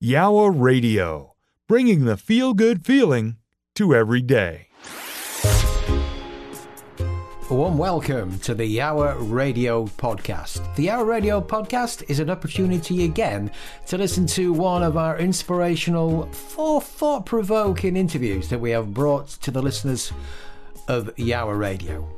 Yowah Radio, bringing the feel good feeling to every day. A warm welcome to the Yowah Radio Podcast. The Yowah Radio Podcast is an opportunity again to listen to one of our inspirational, thought provoking interviews that we have brought to the listeners of Yowah Radio.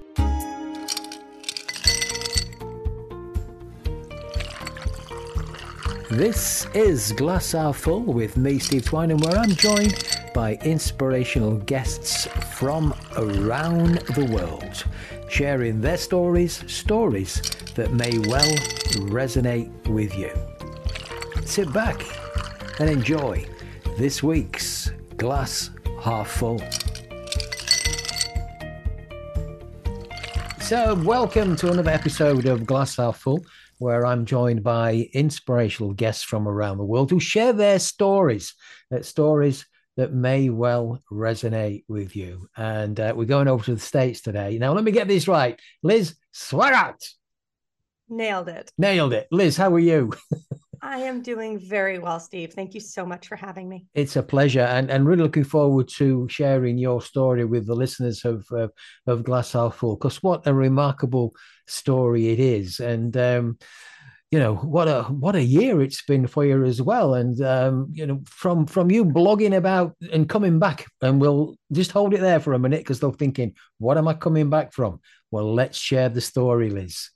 This is Glass Half Full with me, Steve Twynham, where I'm joined by inspirational guests from around the world, sharing their stories, stories that may well resonate with you. Sit back and enjoy this week's Glass Half Full. So, welcome to another episode of Glass Half Full where I'm joined by inspirational guests from around the world who share their stories, uh, stories that may well resonate with you. And uh, we're going over to the States today. Now, let me get this right. Liz Sweigart. Nailed it. Nailed it. Liz, how are you? I am doing very well, Steve. Thank you so much for having me. It's a pleasure, and, and really looking forward to sharing your story with the listeners of uh, of Glass Half Full. Because what a remarkable story it is, and um, you know what a what a year it's been for you as well. And um, you know from from you blogging about and coming back, and we'll just hold it there for a minute because they're thinking, what am I coming back from? Well, let's share the story, Liz.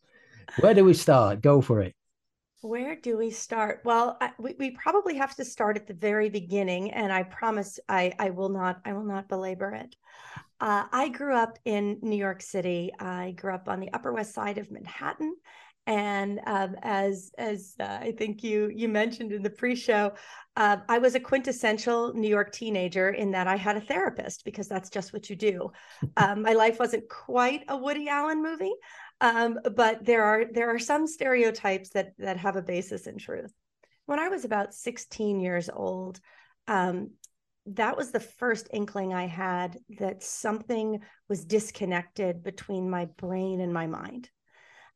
Where do we start? Go for it. Where do we start? Well, I, we, we probably have to start at the very beginning, and I promise I, I will not I will not belabor it. Uh, I grew up in New York City. I grew up on the Upper West Side of Manhattan, and um, as as uh, I think you you mentioned in the pre-show, uh, I was a quintessential New York teenager in that I had a therapist because that's just what you do. Um, my life wasn't quite a Woody Allen movie, um, but there are there are some stereotypes that that have a basis in truth. When I was about 16 years old, um, that was the first inkling I had that something was disconnected between my brain and my mind.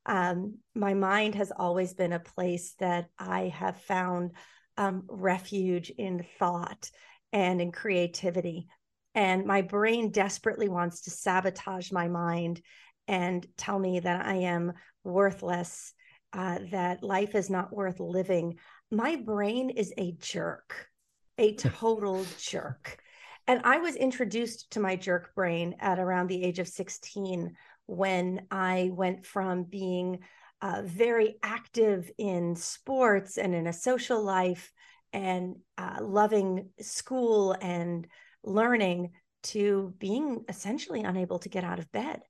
Um, my mind has always been a place that I have found um, refuge in thought and in creativity. And my brain desperately wants to sabotage my mind and tell me that I am worthless, uh, that life is not worth living. My brain is a jerk, a total jerk. And I was introduced to my jerk brain at around the age of 16 when I went from being uh, very active in sports and in a social life and uh, loving school and learning to being essentially unable to get out of bed.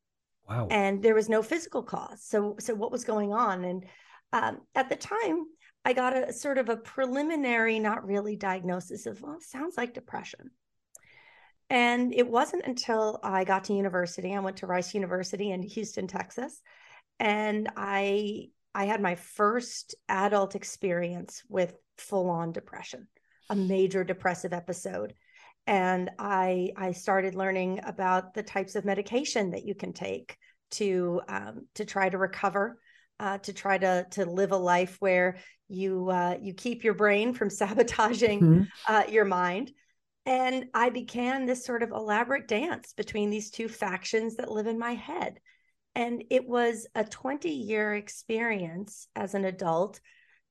Wow. And there was no physical cause. So, so what was going on? And um, at the time, I got a sort of a preliminary, not really diagnosis of, well, sounds like depression. And it wasn't until I got to university, I went to Rice University in Houston, Texas, and I I had my first adult experience with full on depression, a major depressive episode and I I started learning about the types of medication that you can take to um, to try to recover, uh, to try to to live a life where you uh, you keep your brain from sabotaging mm-hmm. uh, your mind. And I began this sort of elaborate dance between these two factions that live in my head. And it was a 20 year experience as an adult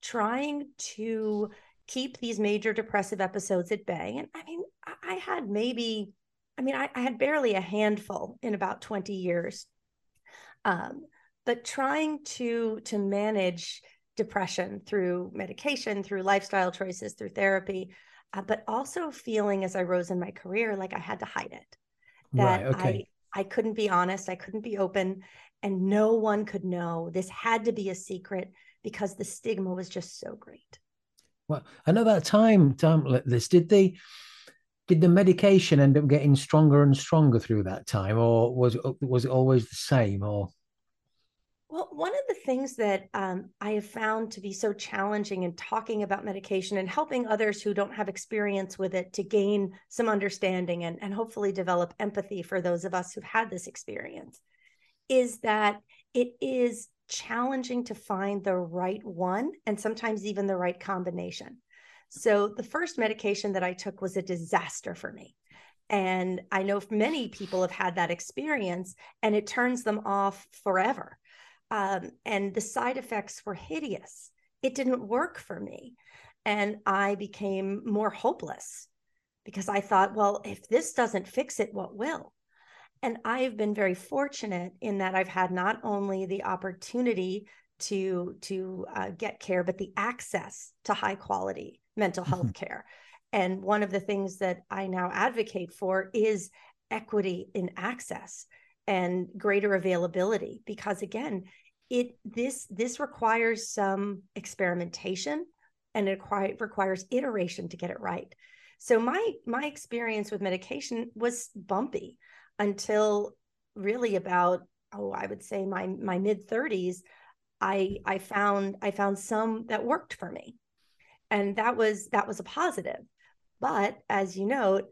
trying to keep these major depressive episodes at bay. And I mean, I had maybe, I mean, I, I had barely a handful in about 20 years. Um, but trying to to manage depression through medication, through lifestyle choices, through therapy, uh, but also feeling as I rose in my career like I had to hide it. That right, okay. I I couldn't be honest, I couldn't be open, and no one could know. This had to be a secret because the stigma was just so great. Well, I know that time, like this, did they did the medication end up getting stronger and stronger through that time, or was was it always the same? Or well, one of the things that um, I have found to be so challenging in talking about medication and helping others who don't have experience with it to gain some understanding and, and hopefully develop empathy for those of us who've had this experience is that it is challenging to find the right one and sometimes even the right combination. So, the first medication that I took was a disaster for me. And I know many people have had that experience and it turns them off forever. Um, and the side effects were hideous. It didn't work for me. And I became more hopeless because I thought, well, if this doesn't fix it, what will? And I've been very fortunate in that I've had not only the opportunity to to uh, get care, but the access to high quality mental health mm-hmm. care. And one of the things that I now advocate for is equity in access and greater availability because again it this this requires some experimentation and it requires iteration to get it right so my my experience with medication was bumpy until really about oh i would say my my mid 30s i i found i found some that worked for me and that was that was a positive. But as you note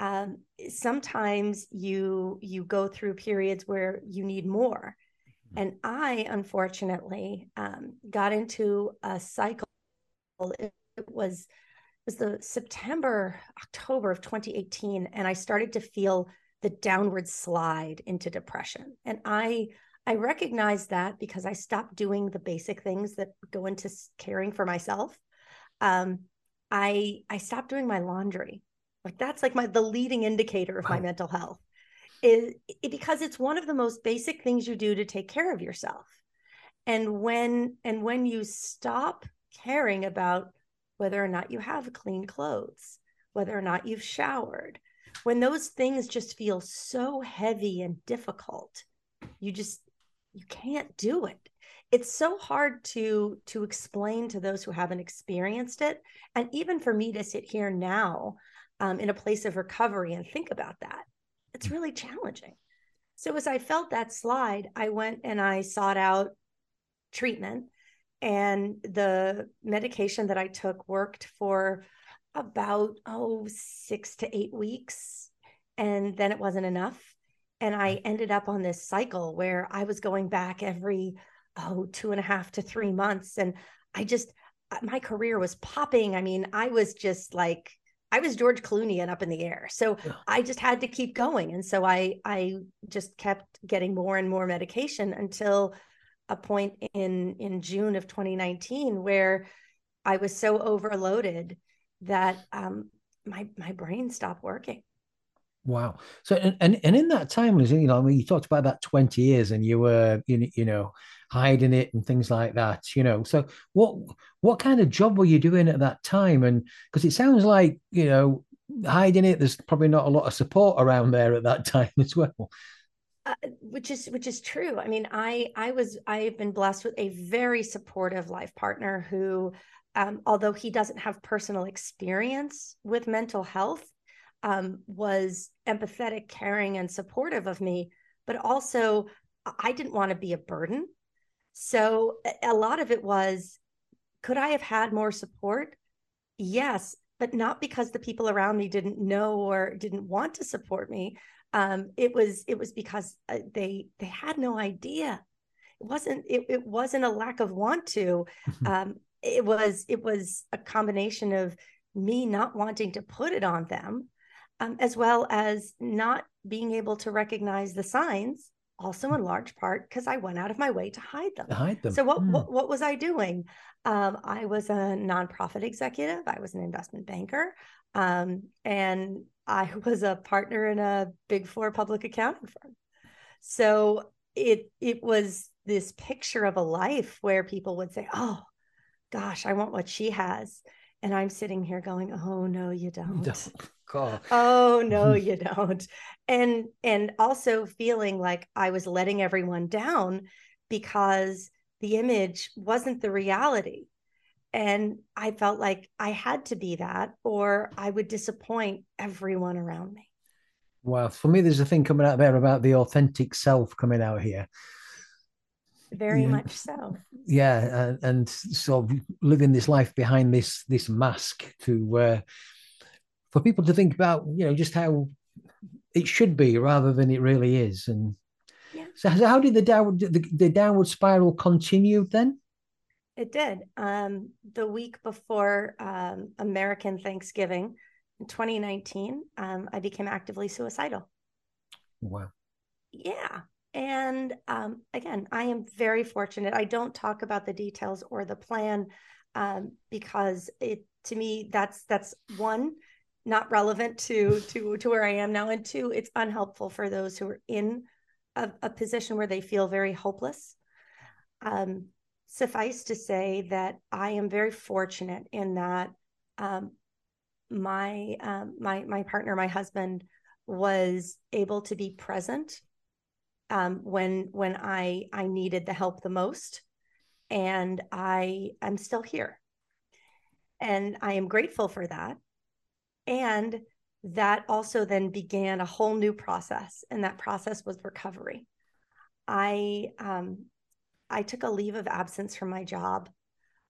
um, sometimes you you go through periods where you need more. Mm-hmm. and i unfortunately um, got into a cycle. It, it was it was the september october of 2018 and i started to feel the downward slide into depression. And i i recognized that because i stopped doing the basic things that go into caring for myself um, i i stopped doing my laundry like that's like my the leading indicator of wow. my mental health is it, because it's one of the most basic things you do to take care of yourself. And when and when you stop caring about whether or not you have clean clothes, whether or not you've showered, when those things just feel so heavy and difficult, you just you can't do it it's so hard to to explain to those who haven't experienced it and even for me to sit here now um, in a place of recovery and think about that. It's really challenging. So as I felt that slide, I went and I sought out treatment. And the medication that I took worked for about, oh, six to eight weeks. And then it wasn't enough. And I ended up on this cycle where I was going back every, oh, two and a half to three months. And I just, my career was popping. I mean, I was just like I was George Clooney and up in the air. So yeah. I just had to keep going. And so I I just kept getting more and more medication until a point in in June of 2019 where I was so overloaded that um, my my brain stopped working. Wow. So and, and and in that time, you know, I mean, you talked about that 20 years and you were you, you know hiding it and things like that you know? So what what kind of job were you doing at that time? And because it sounds like you know hiding it there's probably not a lot of support around there at that time as well. Uh, which is which is true. I mean i i was i've been blessed with a very supportive life partner who um, although he doesn't have personal experience with mental health um, was empathetic caring and supportive of me but also i didn't want to be a burden so a lot of it was could I have had more support? Yes, but not because the people around me didn't know or didn't want to support me. Um, it was it was because uh, they they had no idea. It wasn't it, it wasn't a lack of want to. Mm-hmm. Um, it was it was a combination of me not wanting to put it on them, um, as well as not being able to recognize the signs also in large part because I went out of my way to hide them. Hide them. So what, mm. what, what was I doing? Um, I was a nonprofit executive. I was an investment banker, um, and I was a partner in a big four public accounting firm. So it it was this picture of a life where people would say, "Oh, gosh, I want what she has," and I'm sitting here going, "Oh no, you don't." don't. Oh no, you don't. And and also feeling like I was letting everyone down because the image wasn't the reality. And I felt like I had to be that or I would disappoint everyone around me. Well, for me, there's a thing coming out there about the authentic self coming out here. Very yeah. much so. Yeah, and, and sort of living this life behind this this mask to uh, for people to think about, you know, just how it should be rather than it really is. And yeah. so, how did the downward the, the downward spiral continue then? It did. Um, the week before um, American Thanksgiving in 2019, um, I became actively suicidal. Wow. Yeah. And um, again, I am very fortunate. I don't talk about the details or the plan um, because it to me that's that's one not relevant to to to where I am now, and two, it's unhelpful for those who are in a, a position where they feel very hopeless. Um, suffice to say that I am very fortunate in that um, my um, my my partner, my husband, was able to be present um, when when I I needed the help the most, and I am still here, and I am grateful for that. And that also then began a whole new process, and that process was recovery. I um, I took a leave of absence from my job.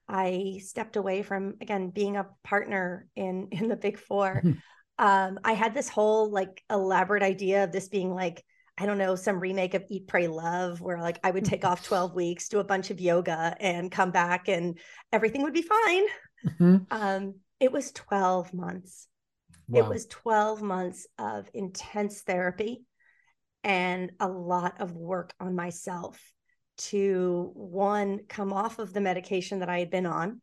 I stepped away from again being a partner in in the Big 4 um, I had this whole like elaborate idea of this being like I don't know some remake of Eat Pray Love where like I would take off 12 weeks, do a bunch of yoga, and come back and everything would be fine. Mm-hmm. Um, it was 12 months. Wow. It was 12 months of intense therapy and a lot of work on myself to one come off of the medication that I had been on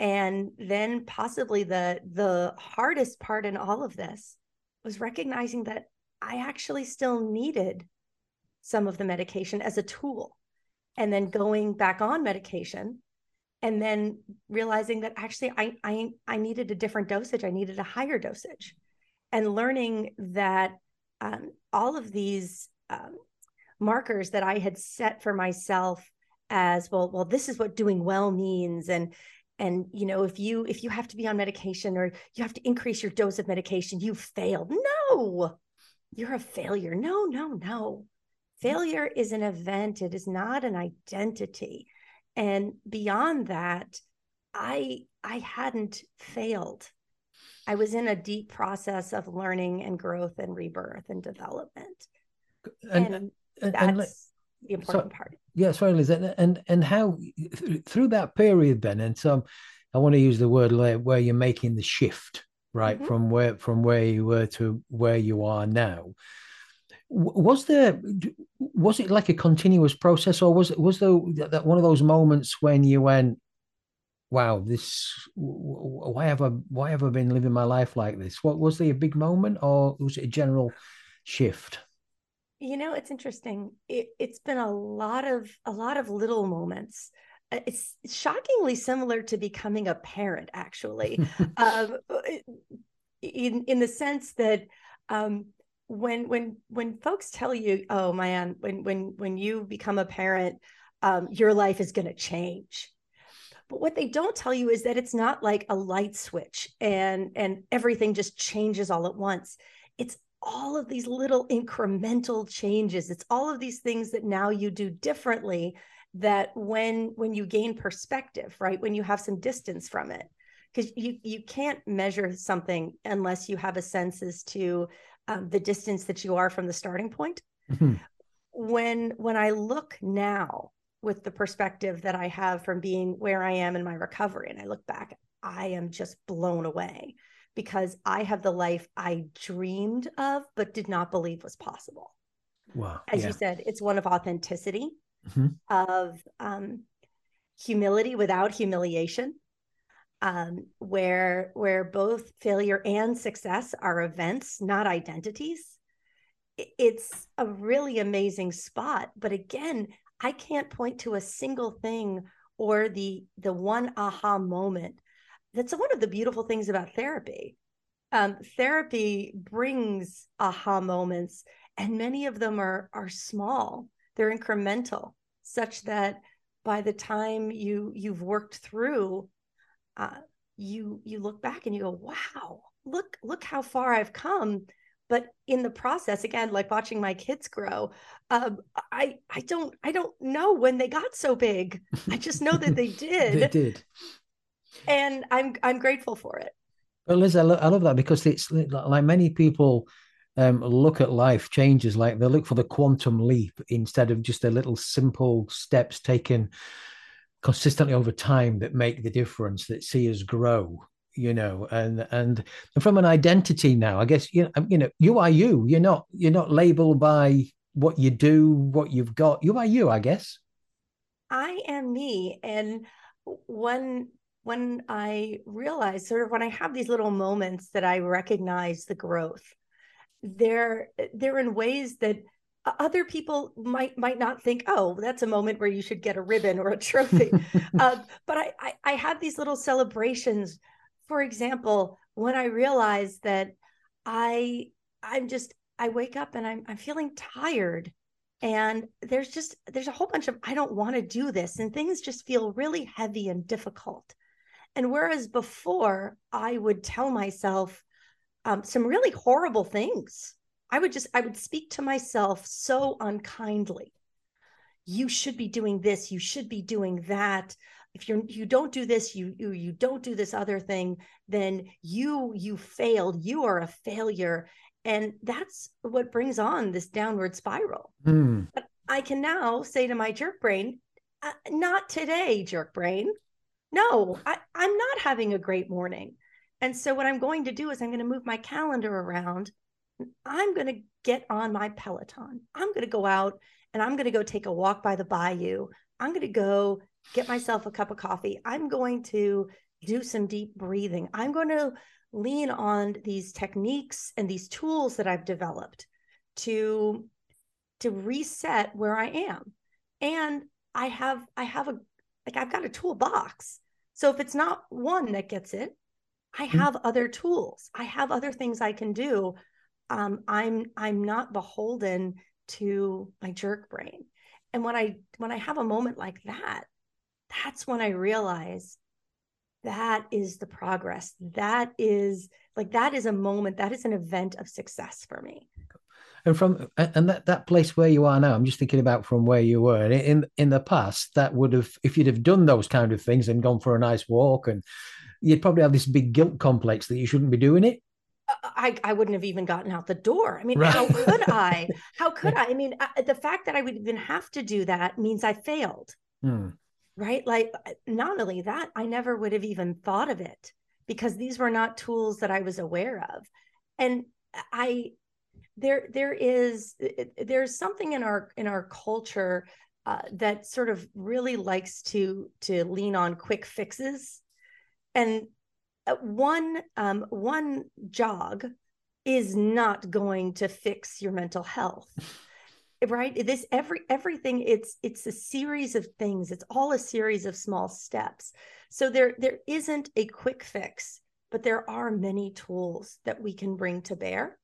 and then possibly the the hardest part in all of this was recognizing that I actually still needed some of the medication as a tool. And then going back on medication and then realizing that actually I I I needed a different dosage. I needed a higher dosage. And learning that um, all of these um, markers that I had set for myself as well well this is what doing well means. And and you know if you if you have to be on medication or you have to increase your dose of medication you failed. No you're a failure. No no no. Failure is an event. It is not an identity. And beyond that i i hadn't failed. I was in a deep process of learning and growth and rebirth and development. And, and, and that's and, the important so, part. Yeah, sorry, Liz, and and, and how through that period then, and so I want to use the word where you're making the shift, right, mm-hmm. from where from where you were to where you are now. Was there was it like a continuous process, or was it was there that one of those moments when you went, "Wow, this why have I why have I been living my life like this?" What was there a big moment, or was it a general shift? you know it's interesting it, it's been a lot of a lot of little moments it's shockingly similar to becoming a parent actually um, in in the sense that um, when when when folks tell you oh man when when when you become a parent um, your life is going to change. But what they don't tell you is that it's not like a light switch and and everything just changes all at once. It's all of these little incremental changes. It's all of these things that now you do differently that when when you gain perspective right when you have some distance from it because you you can't measure something unless you have a sense as to um, the distance that you are from the starting point mm-hmm. when when i look now with the perspective that i have from being where i am in my recovery and i look back i am just blown away because I have the life I dreamed of, but did not believe was possible. Wow. As yeah. you said, it's one of authenticity, mm-hmm. of um, humility without humiliation, um, where where both failure and success are events, not identities. It's a really amazing spot. But again, I can't point to a single thing or the the one aha moment that's one of the beautiful things about therapy. Um, therapy brings aha moments, and many of them are are small. They're incremental, such that by the time you you've worked through, uh, you you look back and you go, "Wow, look look how far I've come." but in the process again like watching my kids grow um, i i don't i don't know when they got so big. I just know that they did they did. and i'm i'm grateful for it. But liz i, lo- I love that because it's like many people um, look at life changes like they look for the quantum leap instead of just the little simple steps taken consistently over time that make the difference that see us grow you know and and from an identity now i guess you know, you know you are you. You're not you're not labeled by what you do what you've got. You are you i guess. I am me. And when when i realize sort of when i have these little moments that i recognize the growth they're they're in ways that other people might might not think oh that's a moment where you should get a ribbon or a trophy. Uh, but I, I i have these little celebrations. For example when i realize that i i'm just i wake up and i'm i'm feeling tired and there's just there's a whole bunch of i don't want to do this and things just feel really heavy and difficult. And whereas before i would tell myself um, some really horrible things. I would just, I would speak to myself so unkindly. You should be doing this. You should be doing that. If you're, you don't do this, you, you, you don't do this other thing, then you, you failed. You are a failure. And that's what brings on this downward spiral. Mm. But I can now say to my jerk brain, uh, not today, jerk brain. No, I, I'm not having a great morning. And so what I'm going to do is I'm going to move my calendar around. I'm going to get on my Peloton. I'm going to go out and I'm going to go take a walk by the bayou. I'm going to go get myself a cup of coffee. I'm going to do some deep breathing. I'm going to lean on these techniques and these tools that I've developed to to reset where I am. And I have I have a like I've got a toolbox. So if it's not one that gets it, I mm-hmm. have other tools. I have other things I can do. Um, I'm I'm not beholden to my jerk brain. And when I when I have a moment like that, that's when I realize that is the progress. That is like that is a moment, that is an event of success for me. And from and that, that place where you are now, I'm just thinking about from where you were. in in the past, that would have if you'd have done those kind of things and gone for a nice walk and you'd probably have this big guilt complex that you shouldn't be doing it. Uh, I, I wouldn't have even gotten out the door. I mean, right. how could I? How could I? I mean, I, the fact that I would even have to do that means I failed. Hmm. Right. Like, uh, not only that, I never would have even thought of it because these were not tools that I was aware of. And I, there, there is, there's something in our, in our culture uh, that sort of really likes to, to lean on quick fixes and uh, one um, one jog is not going to fix your mental health right? This every everything it's it's a series of things. It's all a series of small steps. So there there isn't a quick fix but there are many tools that we can bring to bear.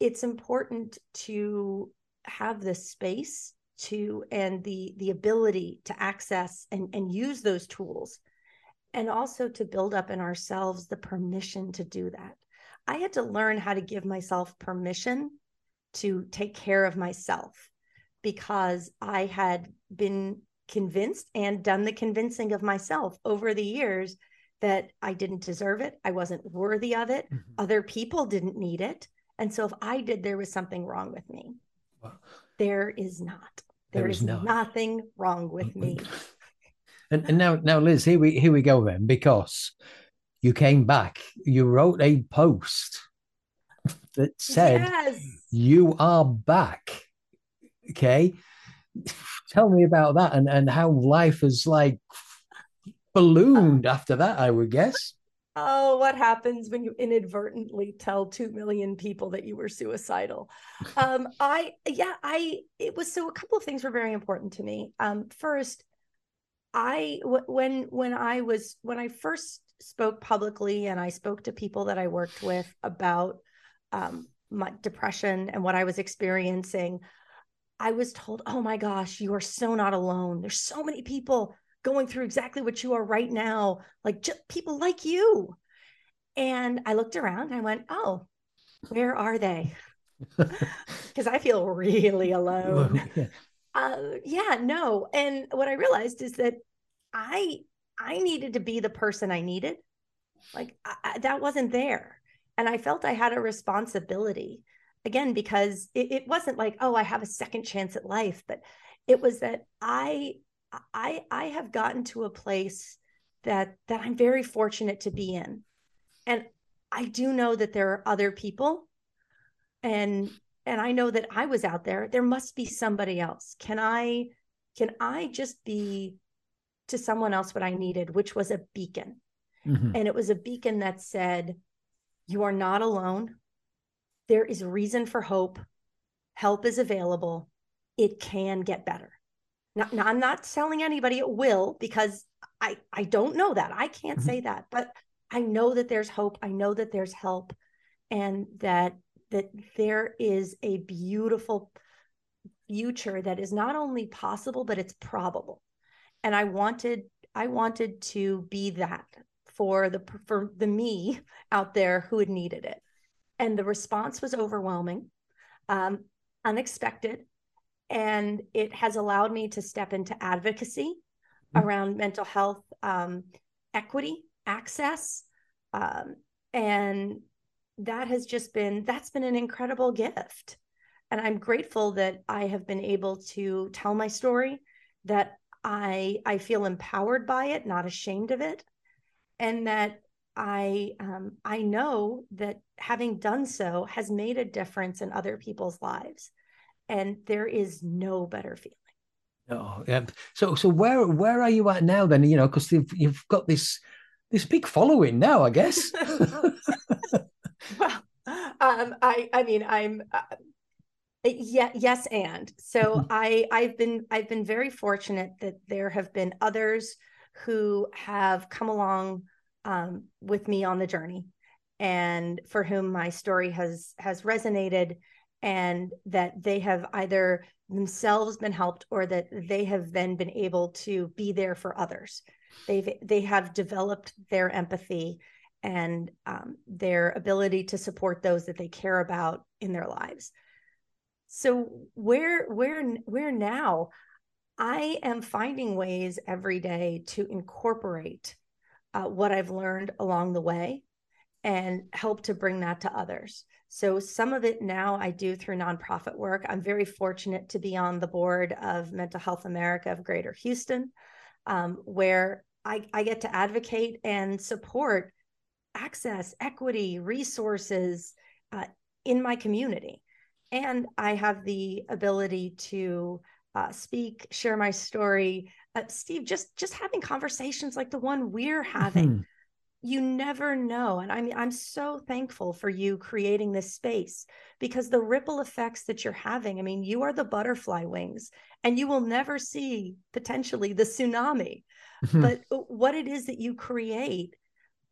It's important to have the space to and the the ability to access and and use those tools and also to build up in ourselves the permission to do that. I had to learn how to give myself permission to take care of myself because I had been convinced and done the convincing of myself over the years that I didn't deserve it. I wasn't worthy of it. Mm-hmm. Other people didn't need it. And so if I did, there was something wrong with me. Wow. There is not. there, there is, is not. nothing wrong with me. And, and now, now, Liz, here we here we go then, because you came back. You wrote a post that said yes. you are back. Okay, tell me about that and and how life has like ballooned after that. I would guess. Oh, what happens when you inadvertently tell 2 million people that you were suicidal? Um, I, yeah, I, it was so a couple of things were very important to me. Um, first, I when when I was when I first spoke publicly and I spoke to people that I worked with about um, my depression and what I was experiencing, I was told, "Oh my gosh, you are so not alone. There's so many people going through exactly what you are right now, like just people like you." And I looked around and I went, "Oh, where are they? Because I feel really alone. yeah. Uh, yeah, no. And what I realized is that I I needed to be the person I needed. Like I, that wasn't there, and I felt I had a responsibility again because it, it wasn't like oh I have a second chance at life, but it was that I I I have gotten to a place that that I'm very fortunate to be in. And I do know that there are other people and and I know that I was out there. There must be somebody else. Can I can I just be to someone else what I needed, which was a beacon. Mm-hmm. And it was a beacon that said, You are not alone. There is reason for hope. Help is available. It can get better. Now, now I'm not telling anybody it will because I I don't know that. I can't mm-hmm. say that, but I know that there's hope. I know that there's help and that that there is a beautiful future that is not only possible but it's probable. And I wanted I wanted to be that for the for the me out there who had needed it. And the response was overwhelming, um, unexpected, and it has allowed me to step into advocacy mm-hmm. around mental health um, equity access um, and that has just been that's been an incredible gift and i'm grateful that i have been able to tell my story that i i feel empowered by it not ashamed of it and that i um, i know that having done so has made a difference in other people's lives and there is no better feeling Oh, yeah. So, so where where are you at now? Then you know, because you've you've got this this big following now, I guess. well, um, I I mean, I'm uh, yeah, yes, and. So I I've been I've been very fortunate that there have been others who have come along um, with me on the journey, and for whom my story has has resonated and that they have either themselves been helped or that they have then been able to be there for others. They've they have developed their empathy and um, their ability to support those that they care about in their lives so where where where now i am finding ways every day to incorporate uh, what i've learned along the way and help to bring that to others so some of it now I do through nonprofit work. I'm very fortunate to be on the board of Mental Health America of Greater Houston, um, where I, I get to advocate and support access, equity, resources uh, in my community. And I have the ability to uh, speak, share my story. Uh, Steve, just just having conversations like the one we're having. Mm-hmm you never know and i mean i'm so thankful for you creating this space because the ripple effects that you're having i mean you are the butterfly wings and you will never see potentially the tsunami mm-hmm. but uh, what it is that you create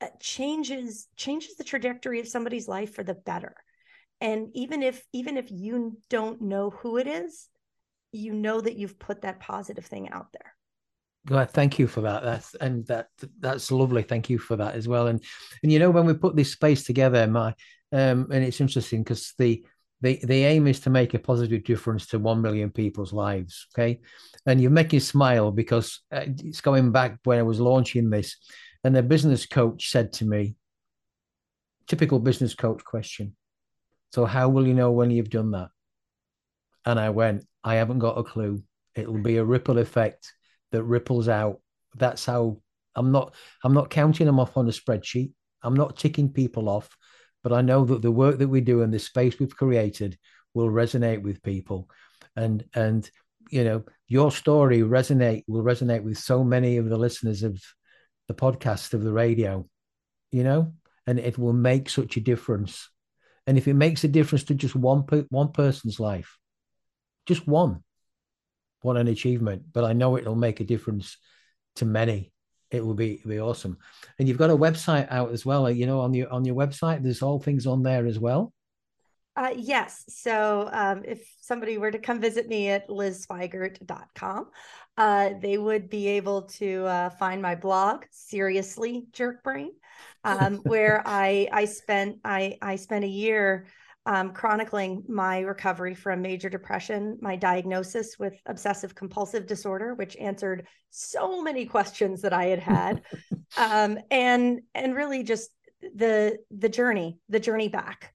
uh, changes changes the trajectory of somebody's life for the better and even if even if you don't know who it is you know that you've put that positive thing out there God, thank you for that. That's and that that's lovely. Thank you for that as well. And and you know when we put this space together, my um, and it's interesting because the the the aim is to make a positive difference to one million people's lives. Okay, and you make me smile because uh, it's going back when I was launching this, and the business coach said to me, typical business coach question. So how will you know when you've done that? And I went, I haven't got a clue. It'll be a ripple effect that ripples out. That's how I'm not I'm not counting them off on a spreadsheet. I'm not ticking people off, but I know that the work that we do and the space we've created will resonate with people. And and you know, your story resonate will resonate with so many of the listeners of the podcast of the radio, you know, and it will make such a difference. And if it makes a difference to just one one person's life, just one, what an achievement. But I know it'll make a difference to many. It will be be awesome. And you've got a website out as well. You know, on your on your website, there's all things on there as well. Uh, yes. So um, if somebody were to come visit me at lizsweigart.com, uh, they would be able to uh, find my blog, Seriously Jerk Brain, um, where I I spent I I spent a year um, chronicling my recovery from major depression, my diagnosis with obsessive compulsive disorder, which answered so many questions that I had had, um, and and really just the the journey, the journey back,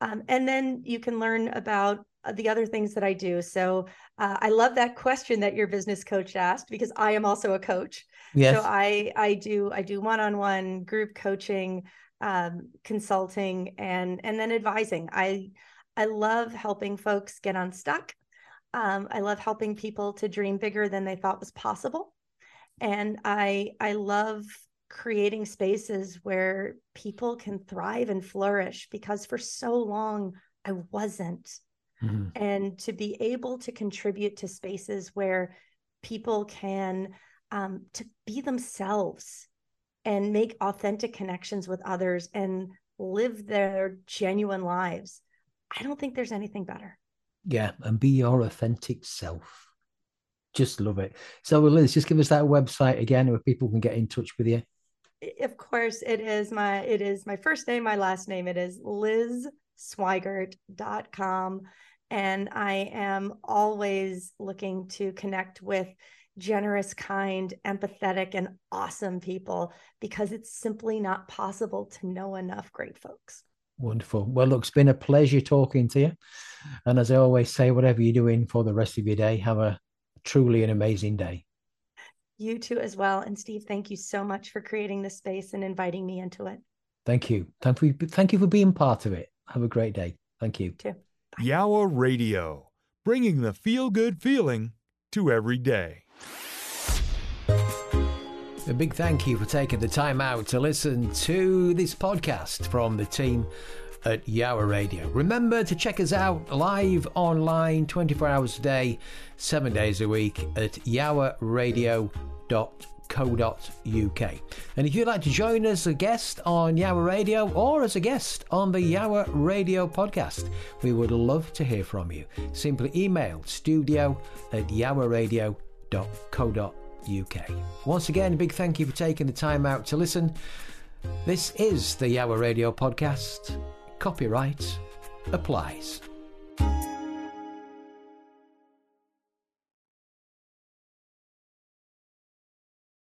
um, and then you can learn about the other things that I do. So uh, I love that question that your business coach asked because I am also a coach. Yes. So I I do I do one on one group coaching um, consulting and and then advising. I I love helping folks get unstuck. Um, I love helping people to dream bigger than they thought was possible, and I I love creating spaces where people can thrive and flourish because for so long I wasn't. Mm-hmm. And to be able to contribute to spaces where people can um, to be themselves and make authentic connections with others and live their genuine lives. I don't think there's anything better. Yeah, and be your authentic self. Just love it. So, Liz, just give us that website again where people can get in touch with you. Of course, it is my it is my first name, my last name. It is lizsweigart.com. And I am always looking to connect with generous, kind, empathetic, and awesome people because it's simply not possible to know enough great folks. Wonderful. Well, look, it's been a pleasure talking to you. And as I always say, whatever you're doing for the rest of your day, have a truly an amazing day. You too, as well. And Steve, thank you so much for creating this space and inviting me into it. Thank you. Thank you, thank you for being part of it. Have a great day. Thank you. Too. Yowah Radio, bringing the feel good feeling to every day. A big thank you for taking the time out to listen to this podcast from the team at Yowah Radio. Remember to check us out live online 24 hours a day, 7 days a week at yowahradio.co.uk. And if you'd like to join us as a guest on Yowah Radio or as a guest on the Yowah Radio podcast, we would love to hear from you. Simply email studio at yowahradio.co.uk. UK. Once again, a big thank you for taking the time out to listen. This is the Yowah Radio podcast. Copyright applies.